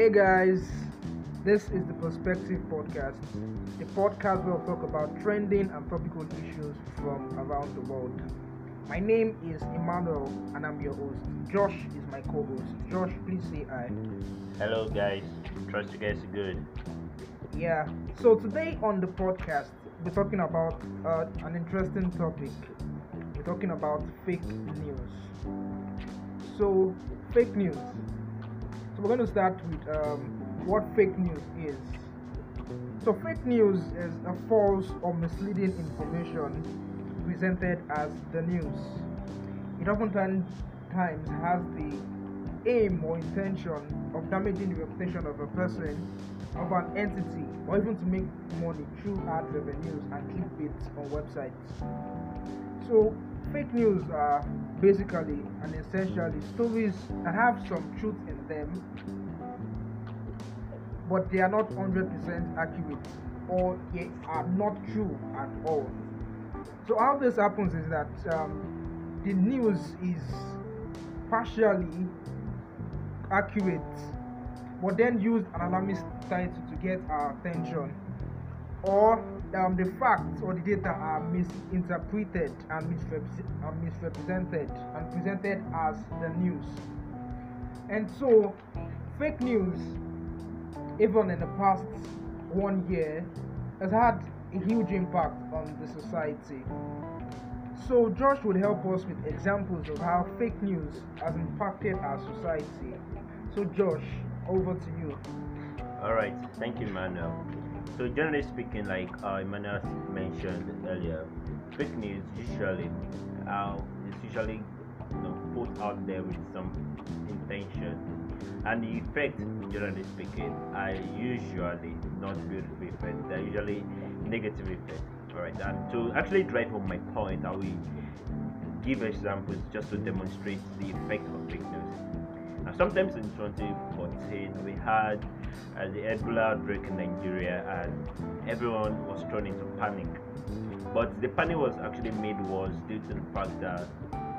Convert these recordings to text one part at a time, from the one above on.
Hey guys, this is the Perspective Podcast, the podcast where we talk about trending and topical issues from around the world. My name is Emmanuel and I'm your host. Josh is my co host. Josh, please say hi. Hello, guys. Trust you guys are good. Yeah, so today on the podcast, we're talking about uh, an interesting topic. We're talking about fake news. So, fake news. So, we're going to start with um, what fake news is. So, fake news is a false or misleading information presented as the news. It oftentimes has the aim or intention of damaging the reputation of a person, of an entity, or even to make money through ad revenues and clickbait on websites. So, fake news are basically and essentially stories that have some truth in them, but they are not 100% accurate or they are not true at all. So, how this happens is that um, the news is partially accurate, but then use an alarmist title to get our attention, or um, the facts or the data are misinterpreted and misrepresented and presented as the news. And so, fake news, even in the past one year, has had a huge impact on the society. So, Josh would help us with examples of how fake news has impacted our society. So, Josh, over to you. All right. Thank you, Emmanuel. So, generally speaking, like uh, Emmanuel mentioned earlier, fake news usually uh, is usually put out there with some intention, and the effect, generally speaking, are usually not beautiful effects. They're usually negative effects. All right. And to actually drive home my point, I will give examples just to demonstrate the effect of fake news. Now, sometimes in 2014, we had uh, the Ebola outbreak in Nigeria, and everyone was thrown into panic. But the panic was actually made worse due to the fact that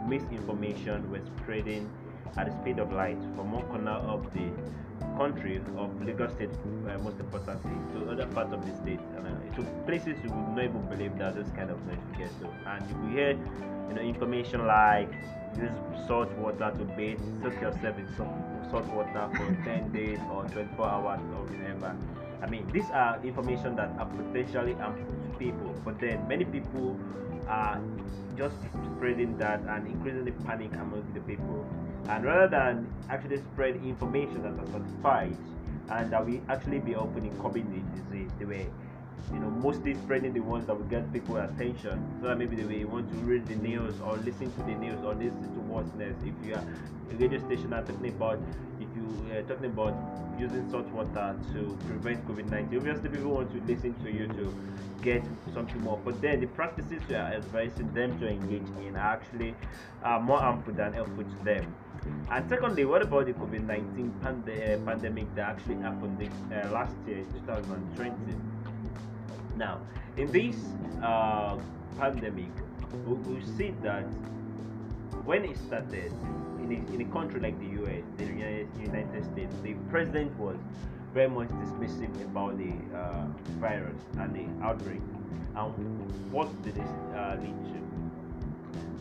misinformation was spreading at the speed of light from one corner of the country of Lagos State, uh, most importantly, to other parts of the state, and uh, to places you would not even believe that this kind of get to. And if we hear, you know, information like use salt water to bathe, soak yourself in some salt water for 10 days or 24 hours or whatever. I mean, these are information that are potentially harmful to people, but then many people just spreading that and increasing the panic among the people. And rather than actually spread information that are certified and that we actually be helping in curbing the were you know, mostly spreading the ones that will get people attention. So that maybe they will want to read the news or listen to the news or listen to what's next. If you are a radio station are talking about, you are talking about using salt water to prevent COVID-19, obviously people want to listen to you to get something more. But then the practices you are advising them to engage in are actually uh, more harmful than helpful to them. And secondly, what about the COVID-19 pand- uh, pandemic that actually happened this, uh, last year, 2020? Now, in this uh, pandemic, we, we see that when it started in a, country like the US, the United, States, the president was very much dismissive about the uh, virus and the outbreak. And what did this uh, lead to?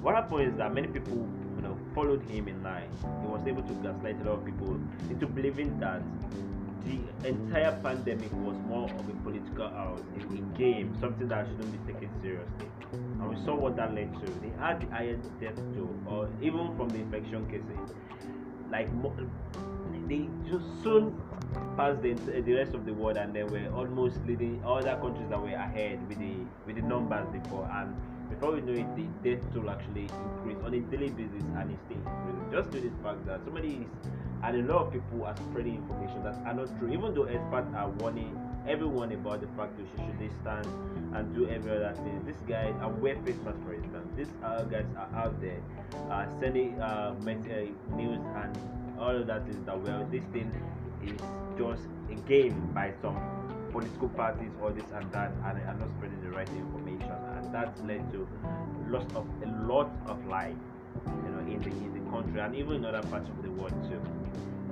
What happened is that many people, you know, followed him in line. He was able to gaslight a lot of people into believing that the entire pandemic was more of a political a game, something that shouldn't be taken seriously. And we saw what that led to. They had the highest death toll, or even from the infection cases. Like they just soon passed the, uh, the rest of the world, and they were almost leading other countries that were ahead with the with the numbers before. And before we know it, the death toll actually increased on a daily basis, and it's increasing. Just to the fact that somebody is and a lot of people are spreading information that are not true even though experts are warning everyone about the fact that you should distance and do every other thing. This guy and wear face mask for instance. These uh, guys are out there uh, sending uh, news and all of that is that well this thing is just a game by some political parties or this and that and are not spreading the right information. And that led to loss of a lot of life you know in the in the country and even in other parts of the world too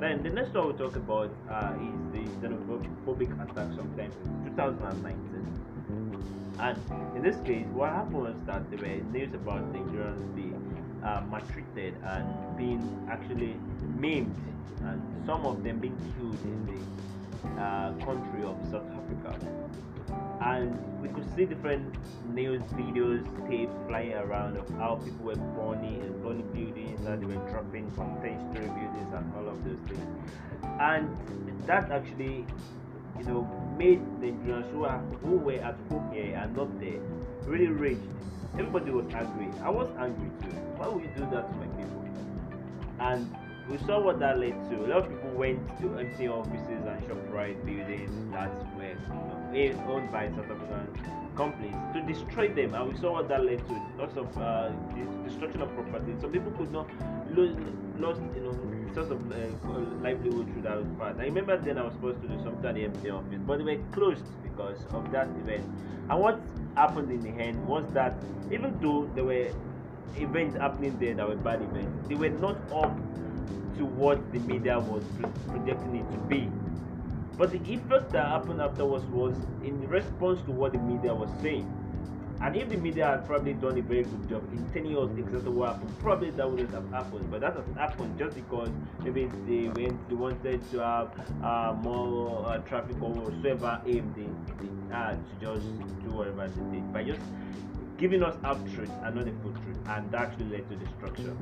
Then the next one we'll talk about uh, is the xenophobic attack sometime in 2019. And in this case, what happened was that there were news about Nigerians being uh, maltreated and being actually maimed, and some of them being killed in the uh, country of South Africa. And we could see different news videos, tapes flying around of how people were burning and burning buildings, and they were dropping from 10 story buildings and all of those things. And that actually, you know, made the Nigerians who, who were at home here and not there really raged. Everybody was angry. I was angry too. Why would you do that to my people? And we saw what that led to. A lot of people went to MTN offices and ShopRite buildings that were owned by South African companies to destroy them, and we saw what that led to. Lots of uh, destruction of property. Some people could not lose, lost you know source of uh, livelihood through that part. I remember then I was supposed to do something at the MTN office, but they were closed because of that event. And what happened in the end was that even though there were events happening there that were bad events, they were not up to what the media was projecting it to be. But the effect that happened afterwards was in response to what the media was saying. And if the media had probably done a very good job in telling us exactly what happened, probably that wouldn't have happened. But that has happened just because maybe they went, they wanted to have uh, more uh, traffic or whatsoever aim they, they had to just do whatever they did by just giving us half truth and not the full truth, and that actually led to destruction.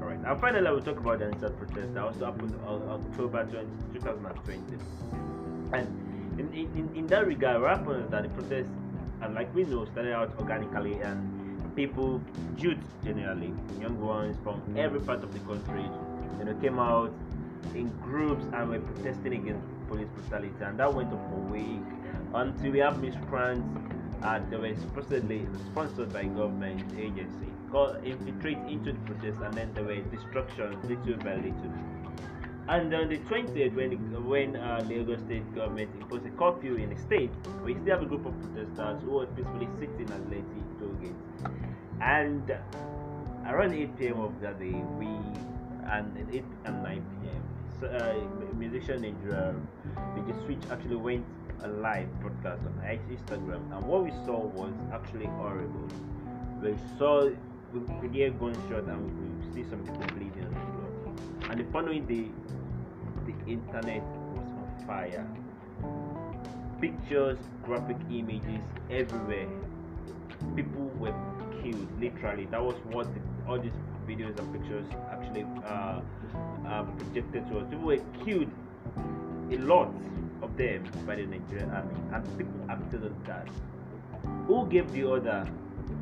Alright, and finally, we'll talk about the EndSARS protest that also happened on October 20, 2020. And in, in, in that regard, what happened is that the protest and like we know started out organically and people youth generally young ones from every part of the country you know came out in groups and were protesting against police brutality and that went on for a week until we have miscreants uh, that were supposedly sponsored by government agency got infiltrate into the protest and then there were destruction little by little and on the 20th, when when uh, Lagos State government imposed a curfew in the state, we still have a group of protesters who were peacefully sitting at Lekki toll gate. And around 8 p.m. of that day, we and 8 and 9 p.m. So, uh, musician Nigeria, DJ Switch actually went a live broadcast on Instagram, and what we saw was actually horrible. We saw we could hear gunshot and we see some people bleeding on the floor. And the following day, the internet was on fire. Pictures, graphic images everywhere. People were killed, literally. That was what the, all these videos and pictures actually uh, uh, projected to us. People were killed, a lot of them by the Nigerian army, and people acted on that. Who gave the order?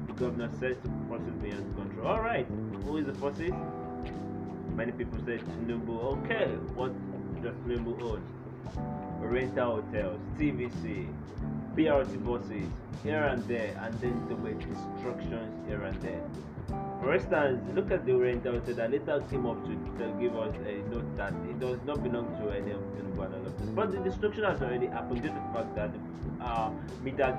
The governor says to forces beyond control. All right, who is the forces? Many people said Tinubu. Okay, what just label own. Rental hotels, TVC, BRT buses, here and there, and then there were destructions here and there. For instance, look at the hotel that later came up to, to give us a note that it does not belong to any of the But the destruction has already happened due to the fact that uh,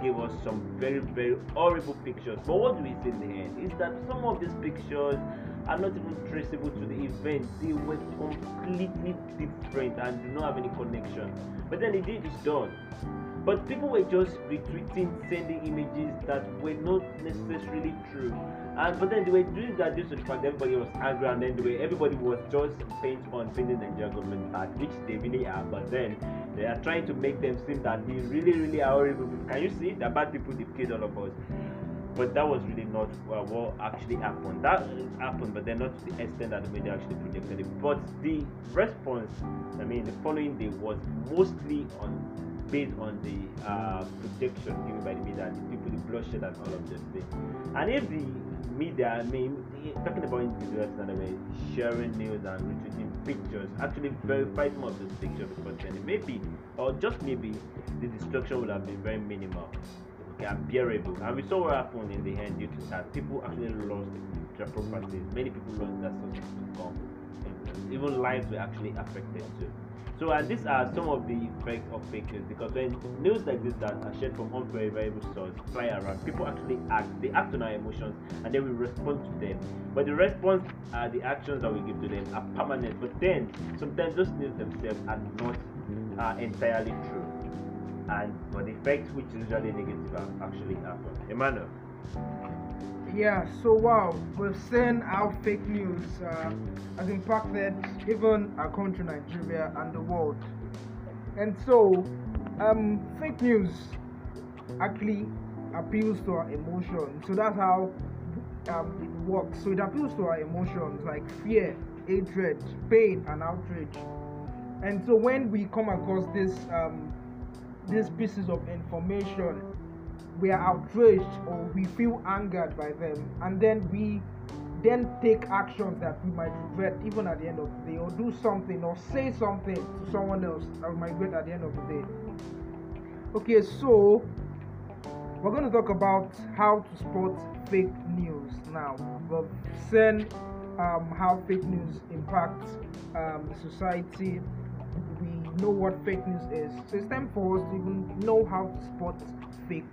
gave us some very, very horrible pictures. But what we see in the end is that some of these pictures are not even traceable to the event. They were completely different and do not have any connection. But then the deed is done. But people were just retweeting, sending images that were not necessarily true. And but then they were doing that due to everybody was angry and then the way everybody was just bent on painting the government bad, which they really are. But then they are trying to make them seem that they really, really are horrible. Can you see? The bad people they've killed all of us but that was really not uh, what actually happened. That happened, but then not to the extent that the media actually projected it. But the response, I mean, the following day was mostly on based on the uh, projection given by the media, the people, the bloodshed, and all of those things. And if the media, I mean, talking about individuals and way, sharing news and retweeting pictures, actually verified some of those pictures before maybe, or just maybe, the destruction would have been very minimal unbearable. And we saw what happened in the end due to that. People actually lost their properties. Many people lost their of income. Even lives were actually affected too. So, these are some of the effects of fake news because when news like this that are shared from unverifiable sources fly around, people actually act. They act on our emotions and then we respond to them. But the response, uh, the actions that we give to them are permanent. But then sometimes those news themselves are not uh, entirely true, and but the effects which usually negative actually happen. Emmanuel. Yeah, so wow, we've seen how fake news uh, has impacted even our country, Nigeria, and the world. And so, um, fake news actually appeals to our emotions. So that's how um, it works. So it appeals to our emotions like fear, hatred, pain, and outrage. And so when we come across this um, these pieces of information we are outraged or we feel angered by them and then we then take actions that we might regret even at the end of the day or do something or say something to someone else that we might regret at the end of the day. Okay so we're going to talk about how to spot fake news now. We've seen um, how fake news impacts um, society. We know what fake news is. So it's time for us to even know how to spot fake.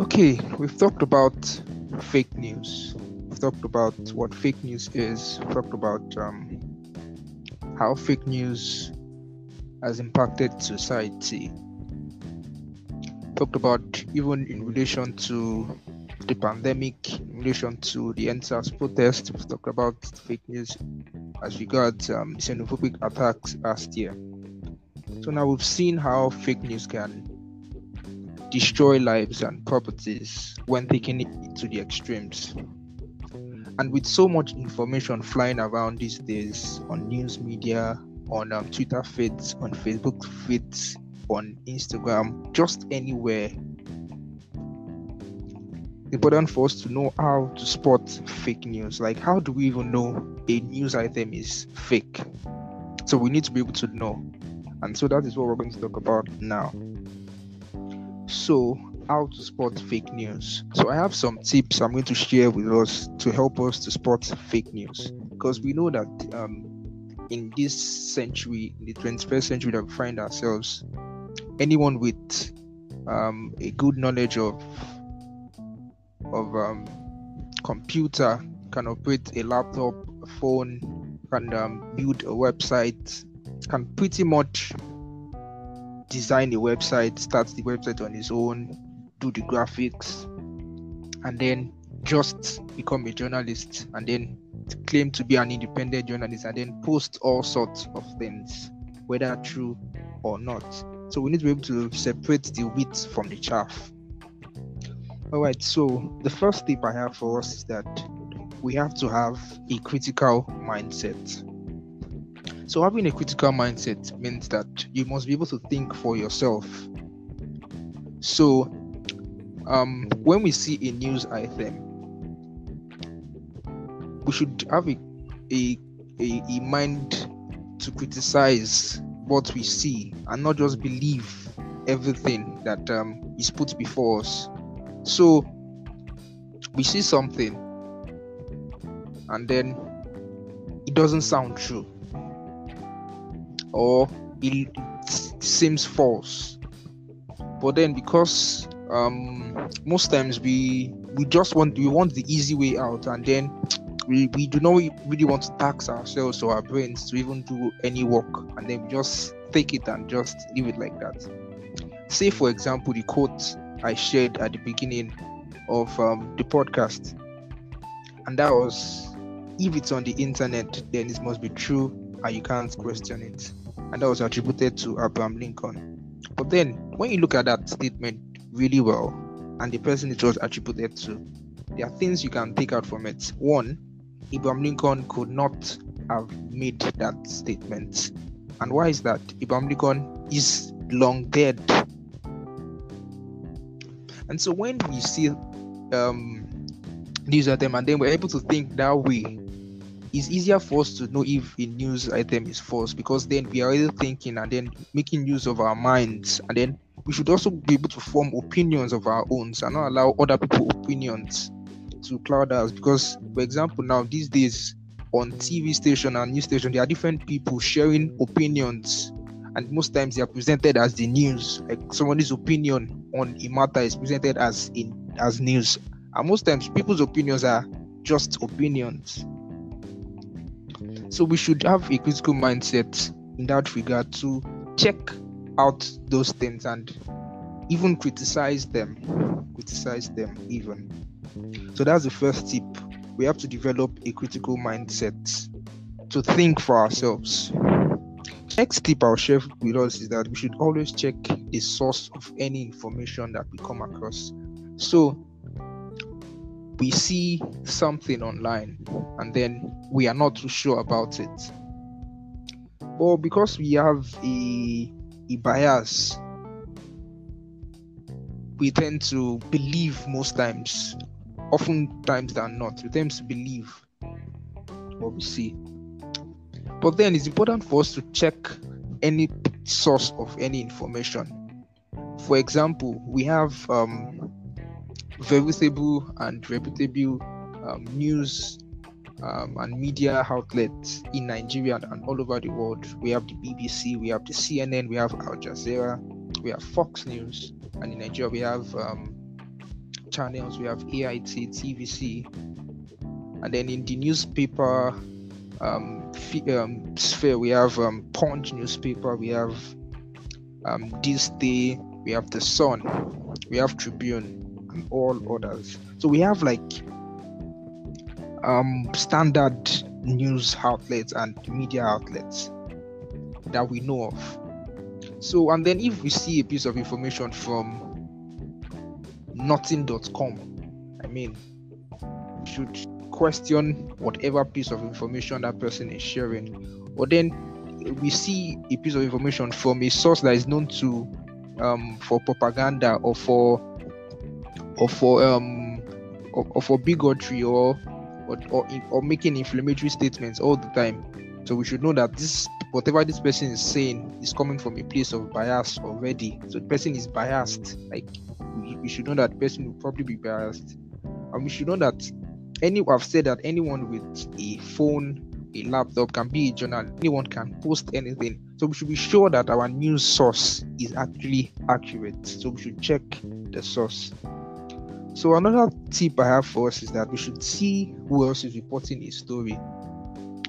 Okay, we've talked about fake news. We've talked about what fake news is. We've talked about um, how fake news has impacted society. Talked about even in relation to the pandemic, in relation to the EndSARS protest, we've talked about fake news as regards um, xenophobic attacks last year. So now we've seen how fake news can destroy lives and properties when taken it to the extremes. And with so much information flying around these days on news media, on um, Twitter feeds, on Facebook feeds, on Instagram, just anywhere important for us to know how to spot fake news. Like, how do we even know a news item is fake? So, we need to be able to know. And so, that is what we're going to talk about now. So, how to spot fake news. So, I have some tips I'm going to share with us to help us to spot fake news because we know that um, in this century, in the 21st century that we find ourselves, anyone with um, a good knowledge of of um, computer can operate a laptop, a phone, can um, build a website, can pretty much design a website, start the website on his own, do the graphics, and then just become a journalist and then claim to be an independent journalist and then post all sorts of things, whether true or not. So we need to be able to separate the wheat from the chaff. All right, so the first tip I have for us is that we have to have a critical mindset. So, having a critical mindset means that you must be able to think for yourself. So, um, when we see a news item, we should have a, a, a, a mind to criticize what we see and not just believe everything that um, is put before us so we see something and then it doesn't sound true or it seems false. But then because um, most times we we just want we want the easy way out and then we, we do not really want to tax ourselves or our brains to even do any work and then we just take it and just leave it like that. Say for example the quote I shared at the beginning of um, the podcast. And that was if it's on the internet, then it must be true and you can't question it. And that was attributed to Abraham Lincoln. But then, when you look at that statement really well and the person it was attributed to, there are things you can take out from it. One, Abraham Lincoln could not have made that statement. And why is that? Abraham Lincoln is long dead and so when we see um, news at them and then we're able to think that way, it's easier for us to know if a news item is false because then we are already thinking and then making use of our minds. And then we should also be able to form opinions of our own and not allow other people's opinions to cloud us. Because for example now these days on tv station and news station there are different people sharing opinions and most times they are presented as the news like somebody's opinion on a matter is presented as in as news. And most times people's opinions are just opinions. So we should have a critical mindset in that regard to check out those things and even criticize them criticize them even. So that's the first tip. We have to develop a critical mindset to think for ourselves next tip i'll share with us is that we should always check the source of any information that we come across. So we see something online and then we are not too sure about it. But because we have a, a bias we tend to believe most times often times than not. We tend to believe what we see but then it's important for us to check any source of any information for example we have um, verifiable and reputable um, news um, and media outlets in Nigeria and all over the world. We have the BBC, we have the CNN, we have Al Jazeera, we have Fox News, and in Nigeria we have um, channels, we have AIT, TVC, and then in the newspaper um, um, sphere we have um, Punch newspaper, we have um, This Day, we have The Sun, we have Tribune, and all others. So we have like um, standard news outlets and media outlets that we know of. So, and then if we see a piece of information from nothing.com, I mean, should question whatever piece of information that person is sharing. Or then we see a piece of information from a source that is known to um, for propaganda or for or for um or, or for bigotry or or, or or making inflammatory statements all the time. So we should know that this whatever this person is saying is coming from a place of bias already. So the person is biased. Like we should know that person will probably be biased. And we should know that any I've said that anyone with a phone, a laptop can be a journalist. Anyone can post anything. So we should be sure that our news source is actually accurate. So we should check the source. So another tip I have for us is that we should see who else is reporting a story.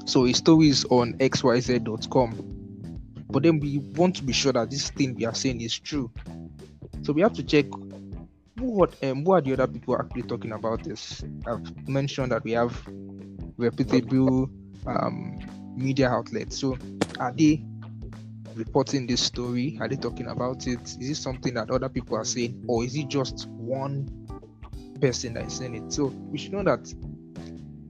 So a story is on xyz.com, but then we want to be sure that this thing we are saying is true. So we have to check what um what are the other people actually talking about this. I've mentioned that we have reputable um, media outlets. So are they reporting this story? Are they talking about it? Is it something that other people are saying, or is it just one person that is saying it. So we should know that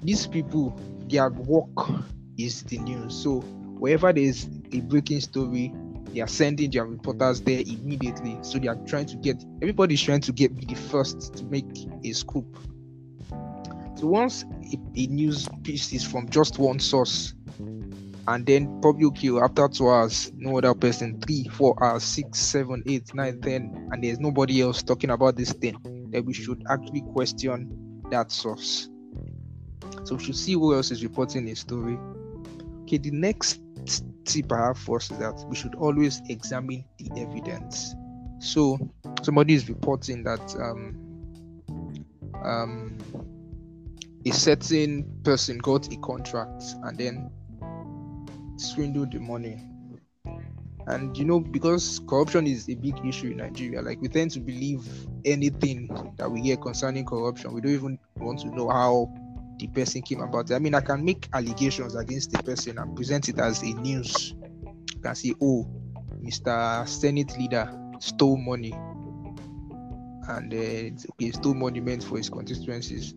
these people, their work is the news. So wherever there's a breaking story, they are sending their reporters mm. there immediately. So they are trying to get everybody's trying to get be the first to make a scoop. So once a, a news piece is from just one source, and then probably okay after two hours, no other person, three, four hours, six, seven, eight, nine, ten, and there's nobody else talking about this thing then we should actually question that source. So we should see who else is reporting a story. Okay, the next tip I have for us is that we should always examine the evidence. So somebody is reporting that um, um, a certain person got a contract and then swindled the money and you know, because corruption is a big issue in Nigeria, like we tend to believe anything that we hear concerning corruption. We don't even want to know how the person came about it. I mean, I can make allegations against the person and present it as a news. You can say, oh, Mr. Senate leader stole money. And uh, okay, stole money meant for his constituencies.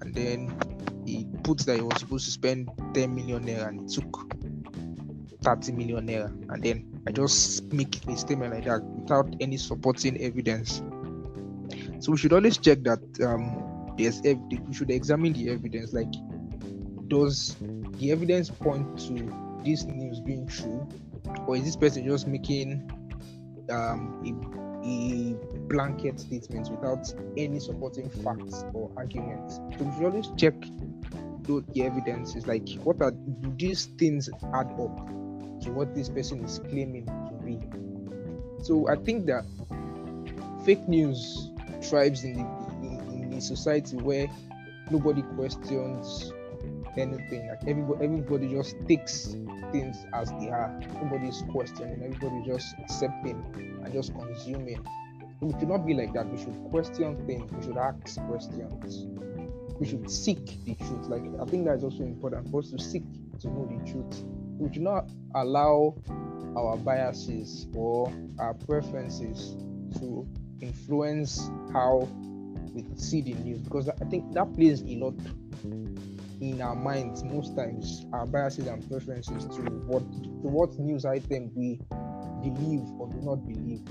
And then he puts that he was supposed to spend 10 million naira and he took 30 million naira. And then I just make a statement like that without any supporting evidence. So we should always check that um, there's ev- we should examine the evidence. Like does the evidence point to this news being true, or is this person just making um, a, a blanket statement without any supporting facts or arguments? So we should always check the, the evidence. Is like what are do these things add up to what this person is claiming to be? So I think that fake news thrives in the in, society where nobody questions anything. Like everybody, everybody just takes things as they are. Nobody's questioning. Everybody just accepting and just consuming. We should not be like that. We should question things. We should ask questions. We should seek the truth. Like I think that is also important for us to seek to know the truth. We should not allow our biases or our preferences to influence how we see the news because I think that plays a lot in our minds most times our biases and preferences to what to what news item we believe or do not believe.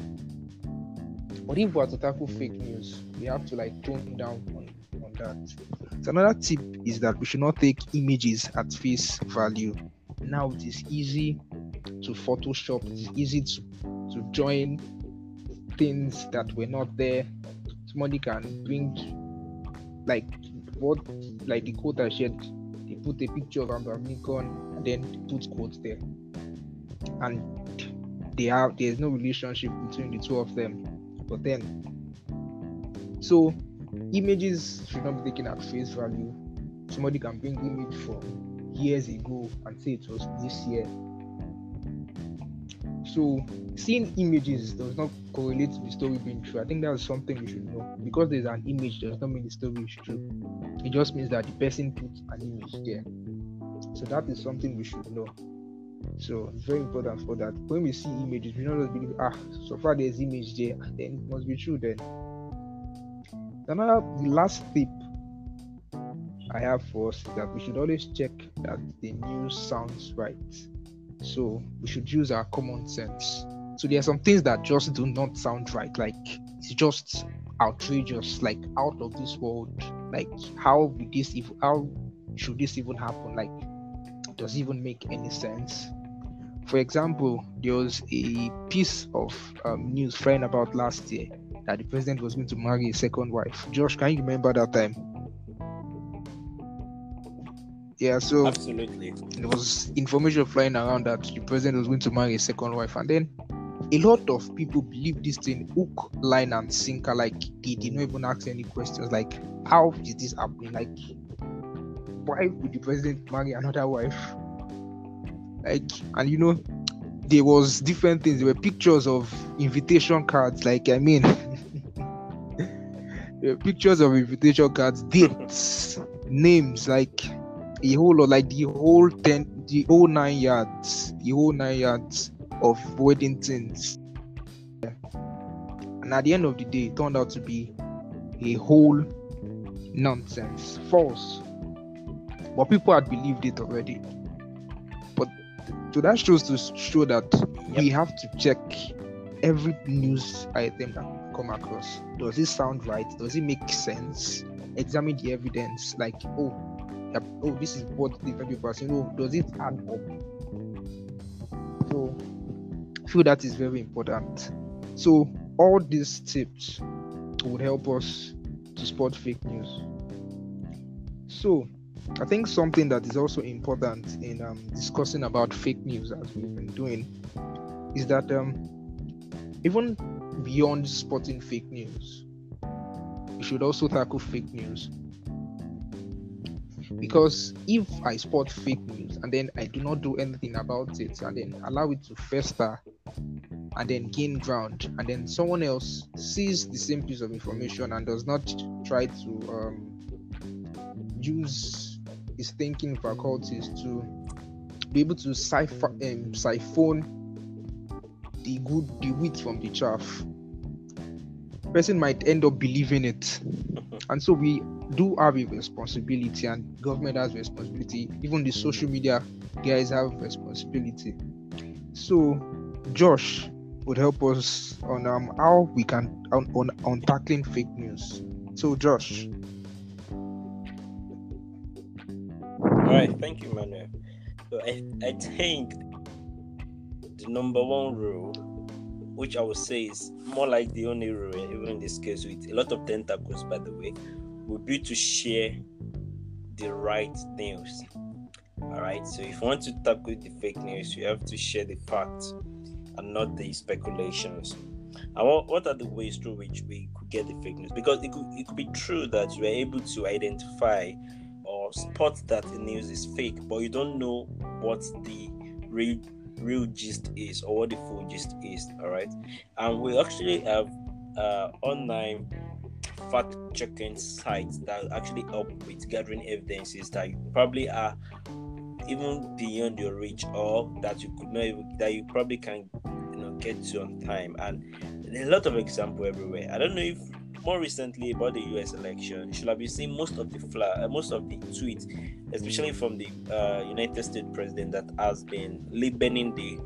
But if we're to tackle fake news, we have to like tone down on, on that. So another tip is that we should not take images at face value. Now it is easy to Photoshop, it is easy to, to join things that were not there. Somebody can bring like what like the quote I shared, they put a picture of Abraham Lincoln and then put quotes there. And they have there's no relationship between the two of them. But then so images should not be taken at face value. Somebody can bring image from years ago and say it was this year. So seeing images does not correlate to the story being true. I think that's something we should know. Because there's an image does not mean the story is true. It just means that the person put an image there. So that is something we should know. So it's very important for that. When we see images, we don't just believe, ah, so far there's image there, then it must be true then. Another the last tip I have for us is that we should always check that the news sounds right. So we should use our common sense. So there are some things that just do not sound right. Like it's just outrageous, like out of this world. Like how would this even how should this even happen? Like does even make any sense? For example, there was a piece of um, news flying about last year that the president was going to marry a second wife. Josh, can you remember that time? Yeah, so Absolutely. there was information flying around that the president was going to marry a second wife, and then a lot of people believe this thing hook, line, and sinker. Like they did not even ask any questions. Like, how is this happening? Like, why would the president marry another wife? Like, and you know, there was different things. There were pictures of invitation cards. Like, I mean, pictures of invitation cards, dates, names, like a whole lot, like the whole ten, the whole nine yards, the whole nine yards of wedding things. And at the end of the day, it turned out to be a whole nonsense, false. But people had believed it already. But so that shows to show that we have to check every news item that come across. Does it sound right? Does it make sense? Examine the evidence. Like, oh, that, oh, this is what different people are saying. Oh, does it add up? So, I feel that is very important. So, all these tips would help us to spot fake news. So, I think something that is also important in um, discussing about fake news, as we've been doing, is that um, even beyond spotting fake news, we should also tackle fake news. Because if I spot fake news and then I do not do anything about it and then allow it to fester and then gain ground, and then someone else sees the same piece of information and does not try to um, use his thinking faculties to be able to um, siphon the good the wheat from the chaff person might end up believing it. And so we do have a responsibility and government has responsibility. Even the social media guys have responsibility. So josh would help us on um, how we can on, on on tackling fake news. So josh. All right, thank you, Manuel. So I, I think the number one rule, which I would say is more like the only rule, even in this case with a lot of tentacles, by the way, would be to share the right news. All right, so if you want to tackle the fake news, you have to share the facts and not the speculations. And what, what are the ways through which we could get the fake news? Because it could, it could be true that you are able to identify or spot that the news is fake, but you don't know what the real real gist is or what the full gist is. All right, and we actually have uh, online fact checking sites that actually help with gathering evidences that you probably are even beyond your reach or that you could not that you probably can you know get to on time and there's a lot of example everywhere i don't know if more recently about the US election, you should have been seeing most of the fla- uh, most of the tweets, especially from the uh, United States president that has been labeling the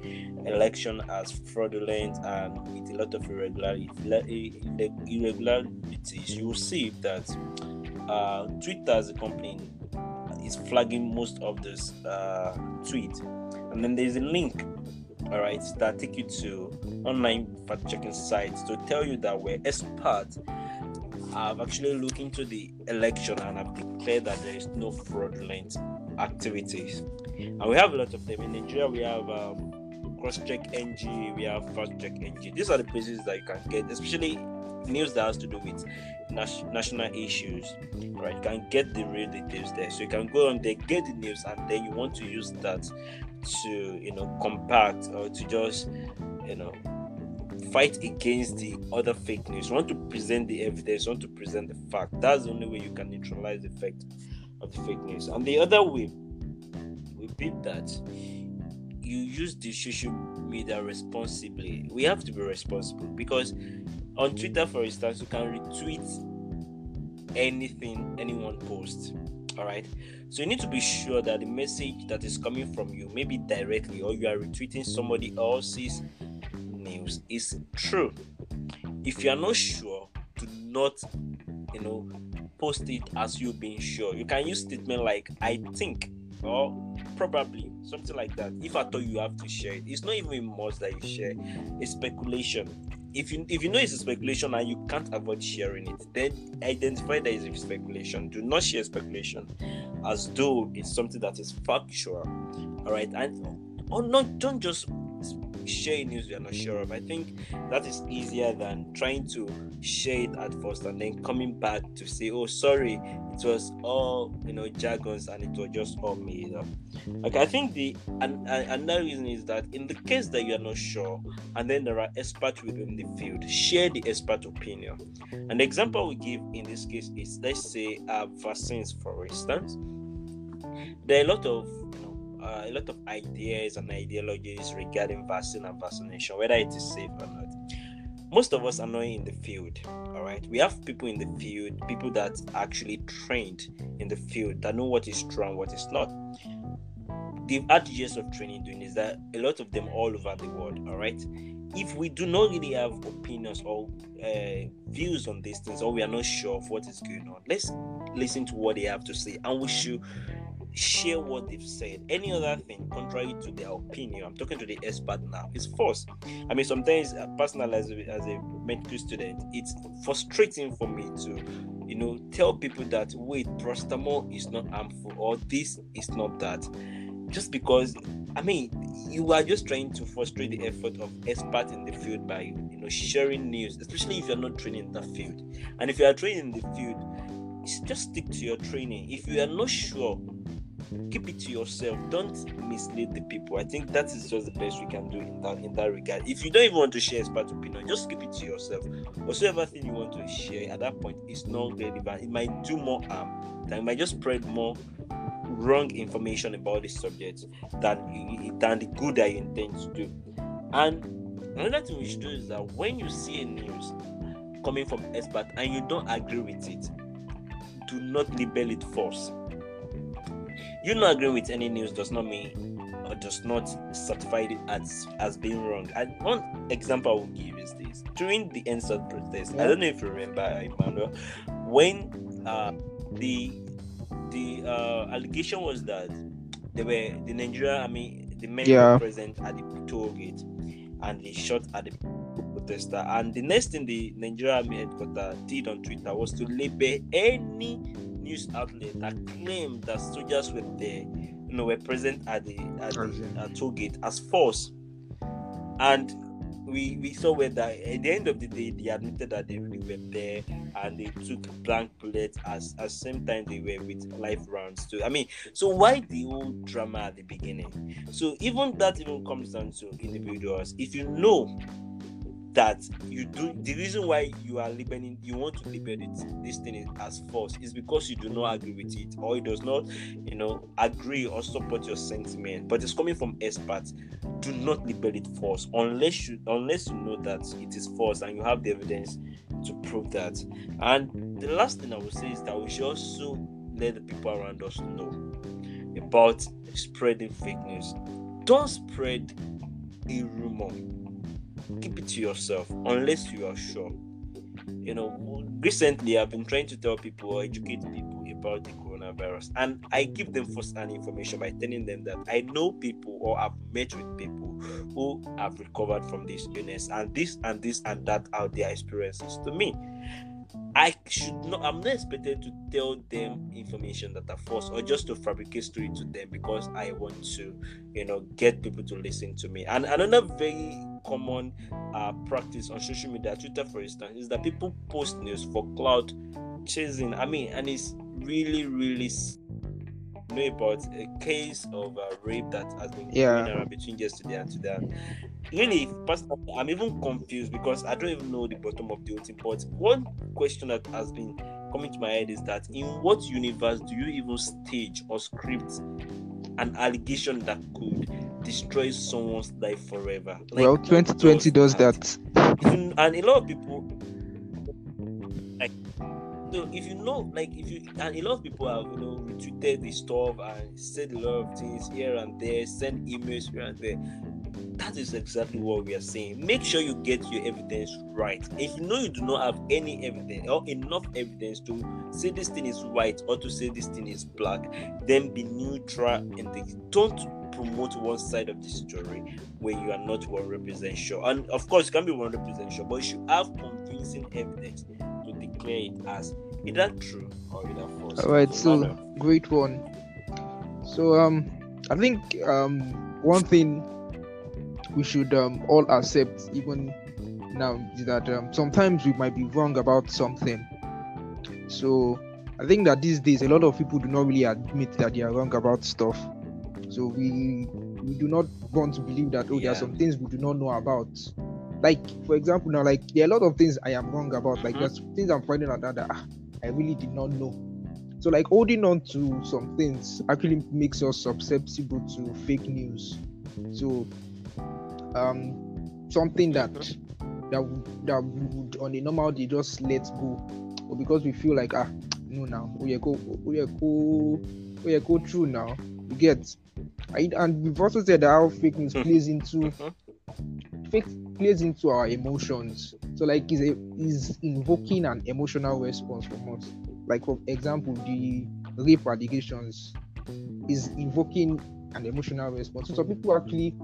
election as fraudulent and with a lot of irregularities. You will see that uh, Twitter as a company is flagging most of this uh, tweet, and then there's a link all right that take you to online fact checking sites to tell you that we're experts I've actually looked into the election and I've declared that there is no fraudulent activities. And we have a lot of them. In Nigeria, we have um, Crosscheck NG, we have Fact Check NG. These are the places that you can get, especially news that has to do with nas- national issues. Right, you can get the real details there. So you can go on there, get the news, and then you want to use that to, you know, compact or to just, you know, fight against the other fake news. You want to present the evidence, you want to present the fact. That's the only way you can neutralize the effect of the fake news. And the other way will be that you use the social media responsibly. We have to be responsible because on Twitter, for instance, you can retweet anything anyone posts. All right. So you need to be sure that the message that is coming from you, maybe directly, or you are retweeting somebody else's news is true. If you are not sure, do not, you know, post it as you being sure. You can use statement like "I think" or probably something like that. If I thought you have to share it, it's not even a must that you share. It's speculation. If you if you know it's a speculation and you can't avoid sharing it, then identify that it's a speculation. Do not share speculation as though it's something that is factual. All right, and or not don't just share news we are not sure of. I think that is easier than trying to share it at first and then coming back to say, "Oh, sorry, it was all you know jargons and it was just all made up." Okay, I think the and, and another reason is that in the case that you are not sure, and then there are experts within the field, share the expert opinion. An example we give in this case is let's say uh, vaccines, for instance. There are a lot of uh, a lot of ideas and ideologies regarding vaccine and vaccination, whether it is safe or not. Most of us are not in the field, all right? We have people in the field, people that actually trained in the field that know what is true and what is not. Had years of training doing is that a lot of them all over the world, all right? If we do not really have opinions or uh, views on these things, or we are not sure of what is going on, let's listen to what they have to say, and we should share what they've said. Any other thing contrary to their opinion, I'm talking to the expert now, it's false. I mean, sometimes, uh, personally, as a, as a medical student, it's frustrating for me to, you know, tell people that wait, paracetamol is not harmful or this is not that, just because. I mean, you are just trying to frustrate the effort of experts in the field by, you know, sharing news, especially if you're not training in that field. And if you are training in the field, just stick to your training. If you are not sure keep it to yourself. Don't mislead the people. I think that is just the best we can do in that in that regard. If you don't even want to share expert opinion just keep it to yourself. Whatsoever thing you want to share at that point is not relevant. It might do more harm than it might just spread more wrong information about this subject than than the good that you intend to do. And another thing we should do is that when you see a news coming from expert and you don't agree with it do not label it false you not agreeing with any news does not mean or does not certify it as as being wrong. And one example I will give is this: during the EndSARS protest, yeah. I don't know if you remember, Emmanuel, when uh, the the uh, allegation was that they were the Nigeria. I mean, the men Yeah. were present at the toll gate, and they shot at the protester. And the next thing the Nigeria Army headquarters did on Twitter was to label any news outlet that claimed that soldiers were there, you know, were present at the at the in- uh, toll gate as false. And we we saw where that at the end of the day they admitted that they really were there and they took blank bullets as at same time they were with live rounds too. I mean, so why the whole drama at the beginning? So even that even comes down to individuals. If you know that you do the reason why you are labeling you want to label it this thing is as false is because you do not agree with it or it does not you know agree or support your sentiment. But it's coming from experts. Do not label it false unless you unless you know that it is false and you have the evidence to prove that. And the last thing i will say is that we should also let the people around us know about spreading fake news. Don't spread a rumor keep it to yourself unless you are sure. You know recently i've been trying to tell people or educate people about the coronavirus and i give them first-hand information by telling them that i know people or i've met with people who have recovered from this illness and this and this and that are their experiences to me I should not. I'm not expected to tell them information that are false or just to fabricate story to them because I want to, you know, get people to listen to me. And another very common uh, practice on social media, Twitter for instance, is that people post news for cloud chasing. I mean, and it's really, really know about a case of uh, rape that has been Yeah. going around between yesterday and today. Really, personally, I'm even confused because I don't even know the bottom of the whole thing. But one question that has been coming to my head is that in what universe do you even stage or script an allegation that could destroy someone's life forever? Like, well, 2020 does that. Even- and a lot of people like so if you know like if you and a lot of people have you know retweeted the stuff and said a lot of things here and there send emails here and there that is exactly what we are saying make sure you get your evidence right if you know you do not have any evidence or enough evidence to say this thing is white or to say this thing is black then be neutral and don't promote one side of the story when you are not 100% sure. And of course, you can be 100% sure, but you should have convincing evidence to declare it as either true or either false. All right, so great one. So um, I think um one thing we should um all accept even now that um sometimes we might be wrong about something. So I think that these days a lot of people do not really admit that they are wrong about stuff. So we we do not want to believe that oh there are some things we do not know about. Like for example now like there are a lot of things I am wrong about. Like Mhm. there's things I'm finding out that, that ah, I really did not know. So like holding on to some things actually makes us susceptible to fake news. So um something that that would- that would on a normal day just let go, but because we feel like ah no now we are go we go we are go through now. You get I, and we've also said that how fake news plays into Mhm. fake plays into our emotions. So like is is invoking an emotional response from us. Like for example, the rape allegations is invoking an emotional response. So some people actually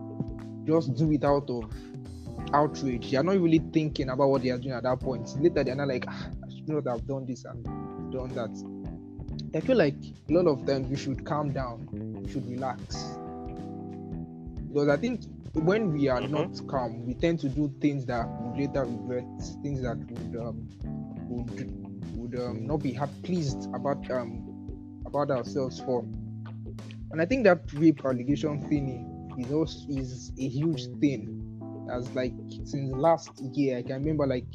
just do it out of outrage. They are not really thinking about what they are doing at that point. Later they're not like ah, I should not have done this and done that. I feel like a lot of times we should calm down, we should relax. Because I think when we are Mhm. not calm, we tend to do things that we later regret, things that would um, would would um, not be happy, pleased about um about ourselves for. And I think that rape allegation thing is also is a huge thing. As like since last year, I can remember like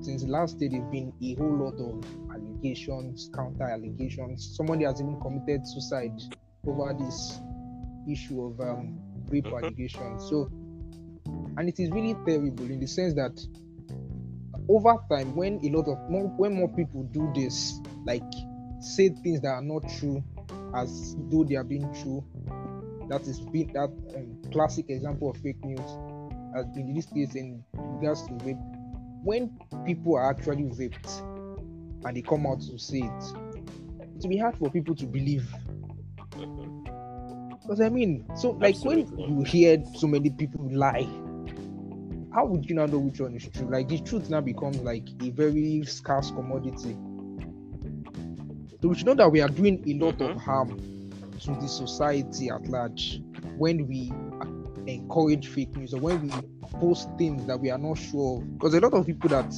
since last year there's been a whole lot of allegations, counter allegations. Somebody has even committed suicide over this issue of um, rape Mhm. allegations. So, and it is really terrible in the sense that over time, when a lot of more, when more people do this, like say things that are not true, as though they are being true, that is being that um, classic example of fake news, as in this case in regards to rape. When people are actually raped and they come out to say it, it will be hard for people to believe. Because I mean, so like when you hear so many people lie, how would you now know which one is true? Like the truth now becomes like a very scarce commodity. So we should know that we are doing a lot of Mhm. harm to the society at large when we encourage fake news or when we post things that we are not sure of. Because a lot of people that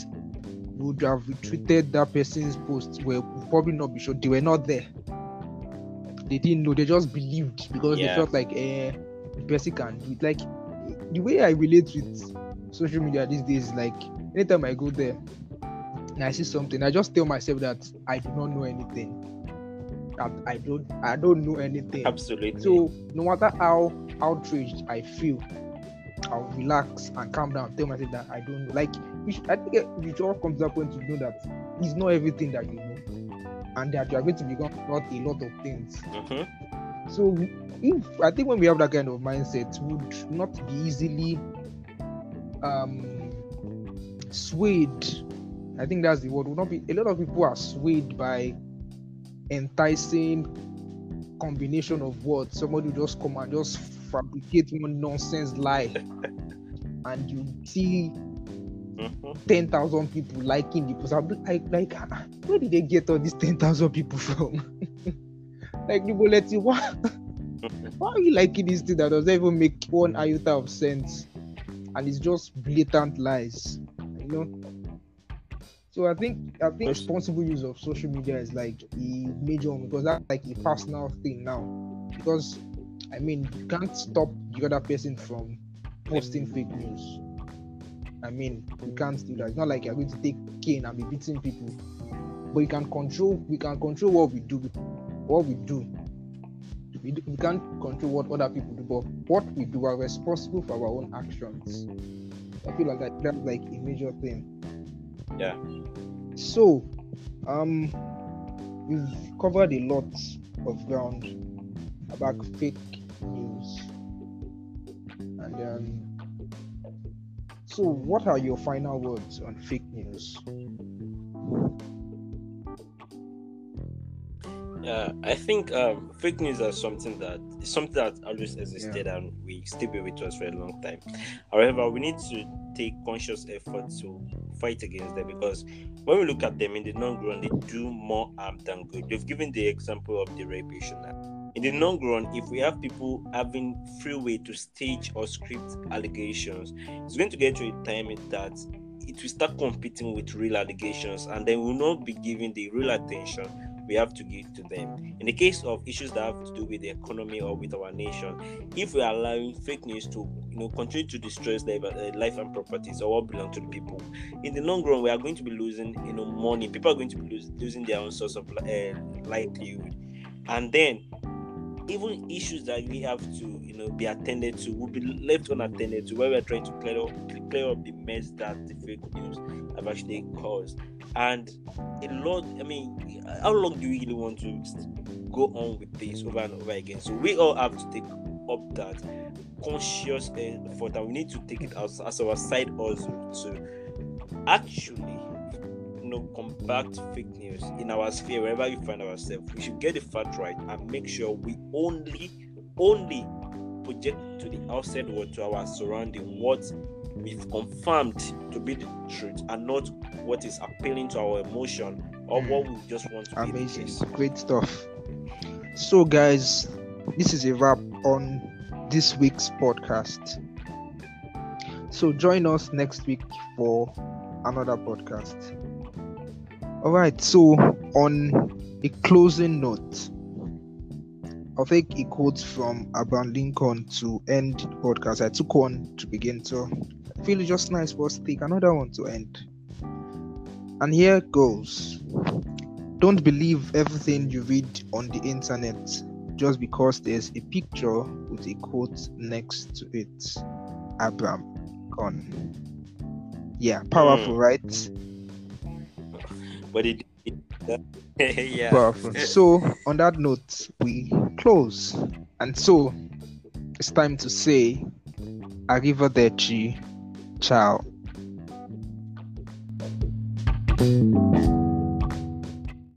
would have retweeted that person's post were probably not be sure they were not there. They didn't know, they just believed because Yeah. they felt like eh, the person can do it. Like the way I relate with social media these days, like anytime I go there and I see something, I just tell myself that I do not know anything. That I don't I don't know anything. Absolutely. So no matter how outraged I feel, I'll relax and calm down. Tell myself that I don't know. Like should, I think it- all comes that point to know that it's not everything that you know, and that you are going to become not a lot of things. Mhm. So if I think when we have that kind of mindset, would not be easily um swayed. I think that's the word. Would not be a lot of people are swayed by enticing combination of words. Somebody will just come and just fabricate one nonsense lie, and you see Mhm. ten thousand people liking the post. I'll be like, like, ah, where did they get all these ten thousand people from? like bullet, why, why are you liking this thing that doesn't even make one iota of sense, and it's just blatant lies, you know? So I think I think responsible use of social media is like a major one because that's like a personal thing now. Because I mean you can't stop the other person from posting fake news. I mean, you can't do that. It's not like you're going to take cane and be beating people, but you can control. We can control what we do. What we do. We, do- we can't control what other people do, but what we do are responsible for our own actions. I feel like that, that's like a major thing. Yeah. So, um, we've covered a lot of ground about fake news, and um, so what are your final words on fake news? Yeah, I think um, fake news are something that is something that always existed and we still be with us for a long time. However, we need to take conscious effort to fight against them because when we look at them in the long run, they do more harm than good. You've given the example of the rape issue now. In the long run, if we have people having free way to stage or script allegations, it's going to get to a time that it will start competing with real allegations, and then we'll not be giving the real attention we have to give to them. In the case of issues that have to do with the economy or with our nation, if we are allowing fake news to you know continue to destroy uh, life and properties or what belong to the people, in the long run we are going to be losing you know money. People are going to be losing their own source of uh, livelihood, and then even issues that we have to you know be attended to will be left unattended to where we're trying to clear up clear up the mess that the fake news have actually caused. And a lot i mean how long do we really want to go on with this over and over again? So we all have to take up that conscious effort and we need to take it as, as our side also to actually you know combat fake news in our sphere wherever we find ourselves we should get the fact right and make sure we only only project to the outside world to our surrounding what we've confirmed to be the truth and not what is appealing to our emotion or what we just want to be Amazing, great stuff. So, guys, this is a wrap on this week's podcast. So, join us next week for another podcast. All right, so on a closing note, I'll take a quote from Abraham Lincoln to end the podcast. I took one to begin, so I feel it's just nice for us to take another one to end. And here goes. Don't believe everything you read on the internet just because there's a picture with a quote next to it. Abraham Lincoln. Yeah, powerful, Mm. right? But it, it yeah. Powerful. So, on that note, we close. And so, it's time to say, Arrivederci. Ciao.